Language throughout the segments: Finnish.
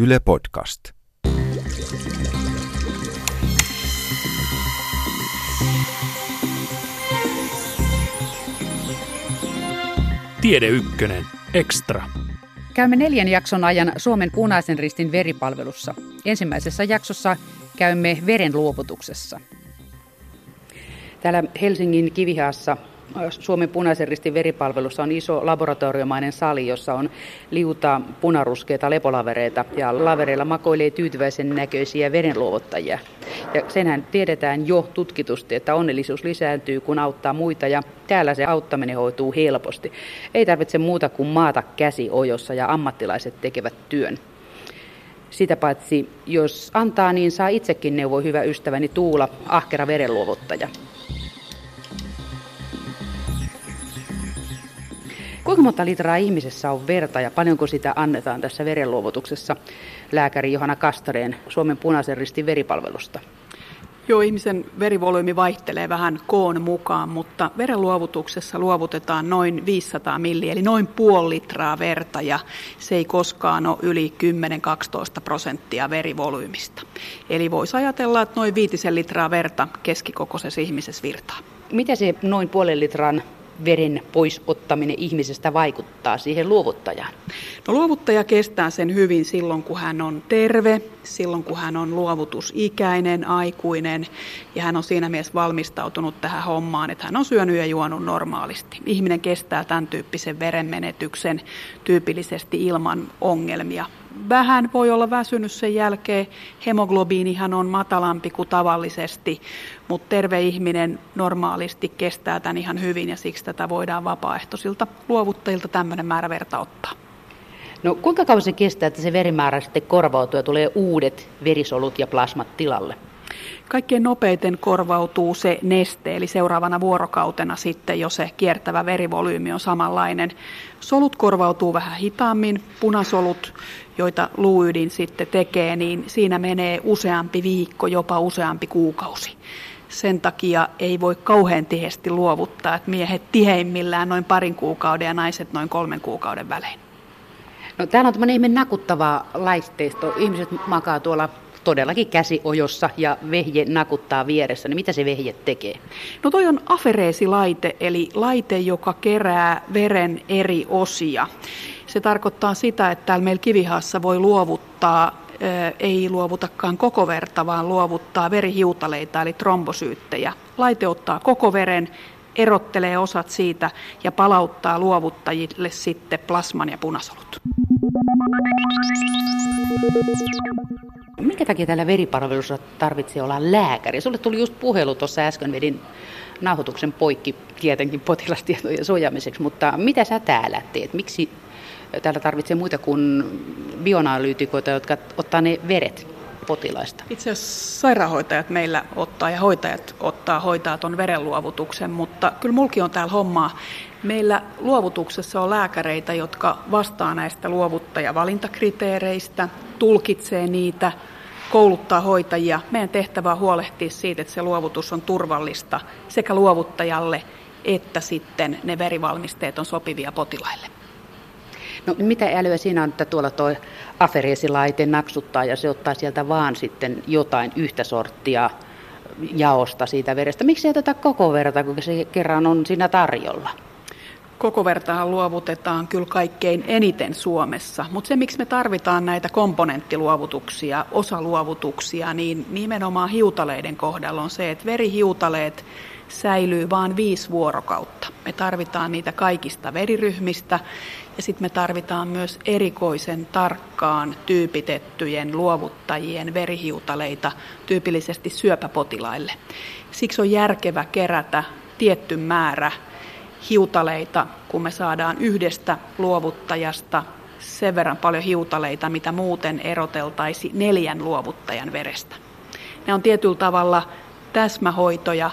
Yle Podcast. Tiede Ykkönen, Extra. Käymme neljän jakson ajan Suomen punaisen ristin veripalvelussa. Ensimmäisessä jaksossa käymme veren luovutuksessa. Täällä Helsingin Kivihaassa Suomen punaisen ristin veripalvelussa on iso laboratoriomainen sali, jossa on liuta punaruskeita lepolavereita ja lavereilla makoilee tyytyväisen näköisiä verenluovuttajia. Ja senhän tiedetään jo tutkitusti, että onnellisuus lisääntyy, kun auttaa muita ja täällä se auttaminen hoituu helposti. Ei tarvitse muuta kuin maata käsi ojossa ja ammattilaiset tekevät työn. Sitä paitsi, jos antaa, niin saa itsekin neuvo hyvä ystäväni Tuula, ahkera verenluovuttaja. Kuinka monta litraa ihmisessä on verta ja paljonko sitä annetaan tässä verenluovutuksessa? Lääkäri Johanna Kastareen Suomen punaisen ristin veripalvelusta. Joo, ihmisen verivolyymi vaihtelee vähän koon mukaan, mutta verenluovutuksessa luovutetaan noin 500 milli, eli noin puoli litraa verta, ja se ei koskaan ole yli 10-12 prosenttia verivolyymista. Eli voisi ajatella, että noin viitisen litraa verta keskikokoisessa ihmisessä virtaa. Miten se noin puolen litran veren pois ottaminen ihmisestä vaikuttaa siihen luovuttajaan? No luovuttaja kestää sen hyvin silloin, kun hän on terve, silloin kun hän on luovutusikäinen, aikuinen ja hän on siinä mielessä valmistautunut tähän hommaan, että hän on syönyt ja juonut normaalisti. Ihminen kestää tämän tyyppisen verenmenetyksen tyypillisesti ilman ongelmia vähän voi olla väsynyt sen jälkeen. Hemoglobiinihan on matalampi kuin tavallisesti, mutta terve ihminen normaalisti kestää tämän ihan hyvin ja siksi tätä voidaan vapaaehtoisilta luovuttajilta tämmöinen määrä verta ottaa. No kuinka kauan se kestää, että se verimäärä sitten korvautuu ja tulee uudet verisolut ja plasmat tilalle? Kaikkein nopeiten korvautuu se neste, eli seuraavana vuorokautena sitten jo se kiertävä verivolyymi on samanlainen. Solut korvautuu vähän hitaammin, punasolut, joita luuydin sitten tekee, niin siinä menee useampi viikko, jopa useampi kuukausi. Sen takia ei voi kauhean tiheesti luovuttaa, että miehet tiheimmillään noin parin kuukauden ja naiset noin kolmen kuukauden välein. No, täällä on tämmöinen ihme nakuttava laitteisto. Ihmiset makaa tuolla todellakin käsiojossa ja vehje nakuttaa vieressä, niin mitä se vehje tekee? No toi on afereesilaite, eli laite, joka kerää veren eri osia. Se tarkoittaa sitä, että täällä meillä kivihaassa voi luovuttaa ei luovutakaan koko verta, vaan luovuttaa verihiutaleita eli trombosyyttejä. Laite ottaa koko veren, erottelee osat siitä ja palauttaa luovuttajille sitten plasman ja punasolut. Minkä takia täällä veripalvelussa tarvitsee olla lääkäri? Sulle tuli just puhelu tuossa äsken, vedin nauhoituksen poikki tietenkin potilastietojen suojaamiseksi, mutta mitä sä täällä teet? Miksi täällä tarvitsee muita kuin bionalyytikoita, jotka ottaa ne veret potilaista? Itse asiassa sairaanhoitajat meillä ottaa ja hoitajat ottaa hoitaa tuon verenluovutuksen, mutta kyllä mulki on täällä hommaa. Meillä luovutuksessa on lääkäreitä, jotka vastaa näistä luovuttajavalintakriteereistä, tulkitsee niitä, kouluttaa hoitajia. Meidän tehtävä on huolehtia siitä, että se luovutus on turvallista sekä luovuttajalle että sitten ne verivalmisteet on sopivia potilaille. No mitä älyä siinä on, että tuolla tuo afereesilaite naksuttaa ja se ottaa sieltä vaan sitten jotain yhtä sorttia jaosta siitä verestä. Miksi ei oteta koko verta, kun se kerran on siinä tarjolla? Koko vertahan luovutetaan kyllä kaikkein eniten Suomessa, mutta se miksi me tarvitaan näitä komponenttiluovutuksia, osaluovutuksia, niin nimenomaan hiutaleiden kohdalla on se, että verihiutaleet säilyy vain viisi vuorokautta. Me tarvitaan niitä kaikista veriryhmistä ja sitten me tarvitaan myös erikoisen tarkkaan tyypitettyjen luovuttajien verihiutaleita tyypillisesti syöpäpotilaille. Siksi on järkevä kerätä tietty määrä hiutaleita, kun me saadaan yhdestä luovuttajasta sen verran paljon hiutaleita, mitä muuten eroteltaisi neljän luovuttajan verestä. Ne on tietyllä tavalla täsmähoitoja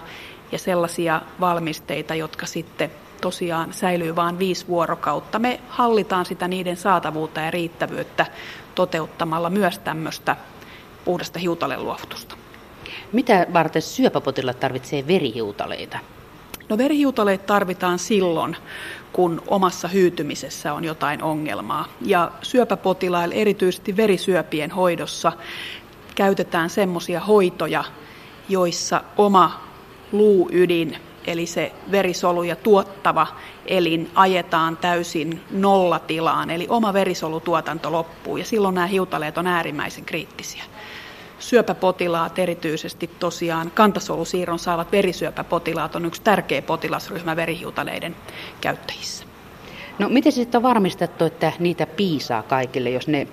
ja sellaisia valmisteita, jotka sitten tosiaan säilyy vain viisi vuorokautta. Me hallitaan sitä niiden saatavuutta ja riittävyyttä toteuttamalla myös tämmöistä puhdasta hiutaleluovutusta. Mitä varten syöpäpotilaat tarvitsee verihiutaleita? No verihiutaleet tarvitaan silloin, kun omassa hyytymisessä on jotain ongelmaa. Ja syöpäpotilailla, erityisesti verisyöpien hoidossa, käytetään semmoisia hoitoja, joissa oma luuydin, eli se verisoluja tuottava elin ajetaan täysin nollatilaan, eli oma verisolutuotanto loppuu, ja silloin nämä hiutaleet on äärimmäisen kriittisiä syöpäpotilaat erityisesti tosiaan kantasolusiirron saavat verisyöpäpotilaat on yksi tärkeä potilasryhmä verihiutaleiden käyttäjissä. No miten sitten on varmistettu, että niitä piisaa kaikille, jos ne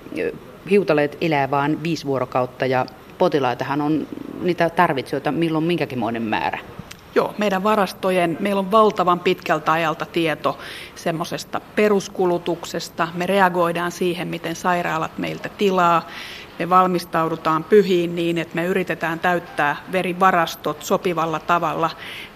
hiutaleet elää vain viisi vuorokautta ja potilaitahan on niitä tarvitsijoita milloin minkäkinmoinen määrä? Joo, meidän varastojen, meillä on valtavan pitkältä ajalta tieto semmoisesta peruskulutuksesta. Me reagoidaan siihen, miten sairaalat meiltä tilaa me valmistaudutaan pyhiin niin, että me yritetään täyttää verivarastot sopivalla tavalla.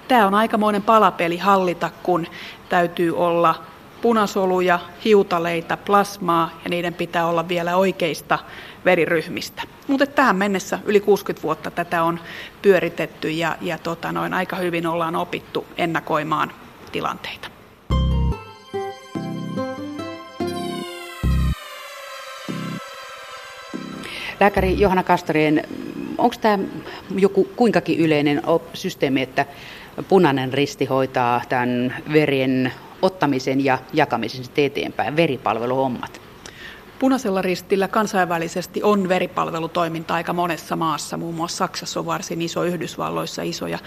Tämä on aikamoinen palapeli hallita, kun täytyy olla punasoluja, hiutaleita, plasmaa ja niiden pitää olla vielä oikeista veriryhmistä. Mutta tähän mennessä yli 60 vuotta tätä on pyöritetty ja, ja tota noin, aika hyvin ollaan opittu ennakoimaan tilanteita. Lääkäri Johanna Kastorien, onko tämä joku kuinkakin yleinen systeemi, että punainen risti hoitaa tämän verien ottamisen ja jakamisen eteenpäin, veripalveluhommat? Punaisella ristillä kansainvälisesti on veripalvelutoiminta aika monessa maassa, muun muassa Saksassa on varsin iso, Yhdysvalloissa isoja.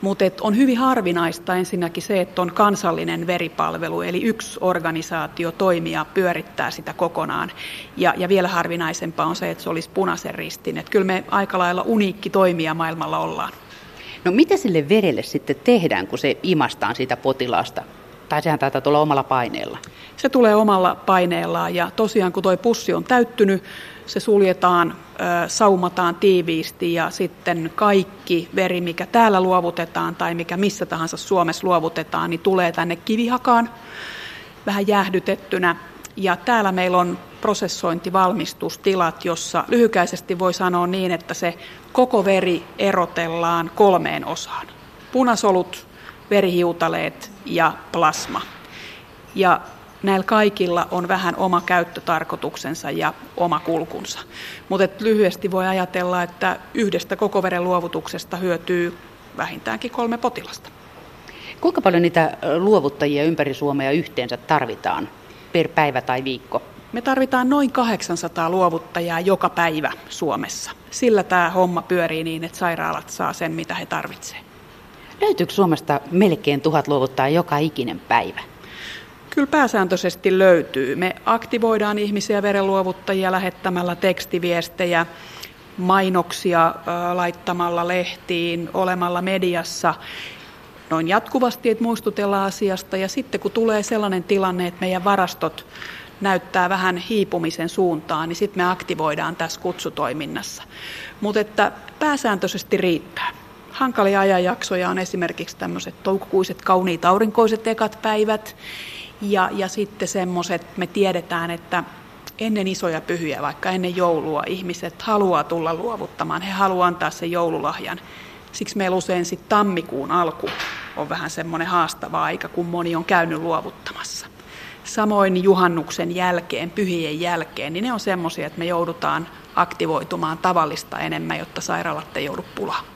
Mutta on hyvin harvinaista ensinnäkin se, että on kansallinen veripalvelu, eli yksi organisaatio toimija pyörittää sitä kokonaan. Ja, ja vielä harvinaisempaa on se, että se olisi punaisen ristin. Että kyllä me aika lailla uniikki toimija maailmalla ollaan. No mitä sille verelle sitten tehdään, kun se imastaan siitä potilaasta? Tai sehän taitaa tulla omalla paineella. Se tulee omalla paineellaan ja tosiaan kun tuo pussi on täyttynyt, se suljetaan, saumataan tiiviisti ja sitten kaikki veri, mikä täällä luovutetaan tai mikä missä tahansa Suomessa luovutetaan, niin tulee tänne kivihakaan vähän jäähdytettynä. Ja täällä meillä on prosessointivalmistustilat, jossa lyhykäisesti voi sanoa niin, että se koko veri erotellaan kolmeen osaan. Punasolut, verihiutaleet ja plasma. Ja näillä kaikilla on vähän oma käyttötarkoituksensa ja oma kulkunsa. Mutta lyhyesti voi ajatella, että yhdestä koko veren luovutuksesta hyötyy vähintäänkin kolme potilasta. Kuinka paljon niitä luovuttajia ympäri Suomea yhteensä tarvitaan per päivä tai viikko? Me tarvitaan noin 800 luovuttajaa joka päivä Suomessa. Sillä tämä homma pyörii niin, että sairaalat saa sen, mitä he tarvitsevat. Löytyykö Suomesta melkein tuhat luovuttaa joka ikinen päivä? Kyllä pääsääntöisesti löytyy. Me aktivoidaan ihmisiä verenluovuttajia lähettämällä tekstiviestejä, mainoksia laittamalla lehtiin, olemalla mediassa noin jatkuvasti, että muistutellaan asiasta. Ja sitten kun tulee sellainen tilanne, että meidän varastot näyttää vähän hiipumisen suuntaan, niin sitten me aktivoidaan tässä kutsutoiminnassa. Mutta että pääsääntöisesti riittää. Hankalia ajanjaksoja on esimerkiksi tämmöiset toukokuiset, kauniit aurinkoiset ekat päivät. Ja, ja sitten semmoiset, me tiedetään, että ennen isoja pyhyjä, vaikka ennen joulua, ihmiset haluaa tulla luovuttamaan. He haluaa antaa sen joululahjan. Siksi meillä usein sitten tammikuun alku on vähän semmoinen haastava aika, kun moni on käynyt luovuttamassa. Samoin juhannuksen jälkeen, pyhien jälkeen, niin ne on semmoisia, että me joudutaan aktivoitumaan tavallista enemmän, jotta sairaalat ei joudu pulaan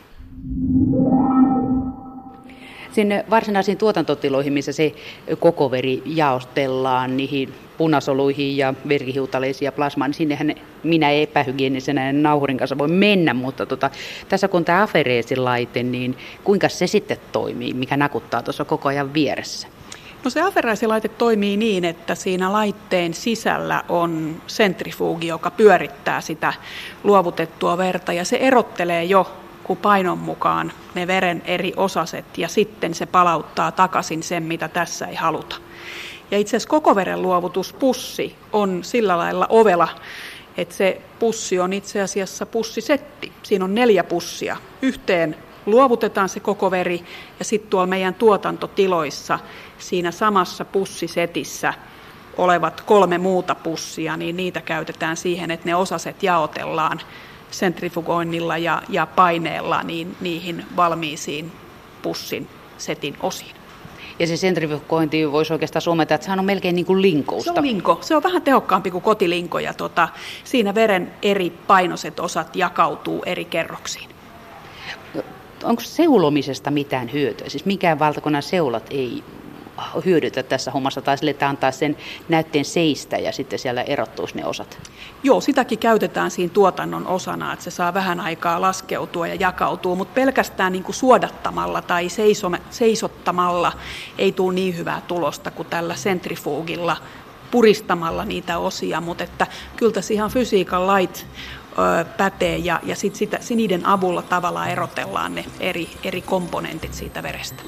sinne varsinaisiin tuotantotiloihin, missä se koko veri jaostellaan niihin punasoluihin ja verihiutaleisiin ja plasmaan, niin sinnehän minä epähygienisenä nauhurin kanssa voi mennä, mutta tota, tässä kun tämä afereesin laite, niin kuinka se sitten toimii, mikä nakuttaa tuossa koko ajan vieressä? No se afereesilaite toimii niin, että siinä laitteen sisällä on sentrifugi, joka pyörittää sitä luovutettua verta ja se erottelee jo kuin painon mukaan ne veren eri osaset ja sitten se palauttaa takaisin sen, mitä tässä ei haluta. Ja itse asiassa koko veren luovutuspussi on sillä lailla ovela, että se pussi on itse asiassa pussisetti. Siinä on neljä pussia. Yhteen luovutetaan se koko veri ja sitten tuolla meidän tuotantotiloissa siinä samassa pussisetissä olevat kolme muuta pussia, niin niitä käytetään siihen, että ne osaset jaotellaan sentrifugoinnilla ja, ja paineella niin niihin valmiisiin pussin setin osiin. Ja se sentrifugointi voisi oikeastaan suomata, että sehän on melkein niin kuin linkousta. Se on linko. Se on vähän tehokkaampi kuin kotilinko ja tota, siinä veren eri painoiset osat jakautuu eri kerroksiin. Onko seulomisesta mitään hyötyä? Siis mikään valtakunnan seulat ei hyödytä tässä hommassa, tai sille, antaa sen näytteen seistä ja sitten siellä erottuisi ne osat? Joo, sitäkin käytetään siinä tuotannon osana, että se saa vähän aikaa laskeutua ja jakautua, mutta pelkästään niin kuin suodattamalla tai seisottamalla ei tule niin hyvää tulosta kuin tällä sentrifugilla puristamalla niitä osia, mutta että kyllä tässä ihan fysiikan lait pätee ja, ja sit sitä, niiden avulla tavallaan erotellaan ne eri, eri komponentit siitä verestä.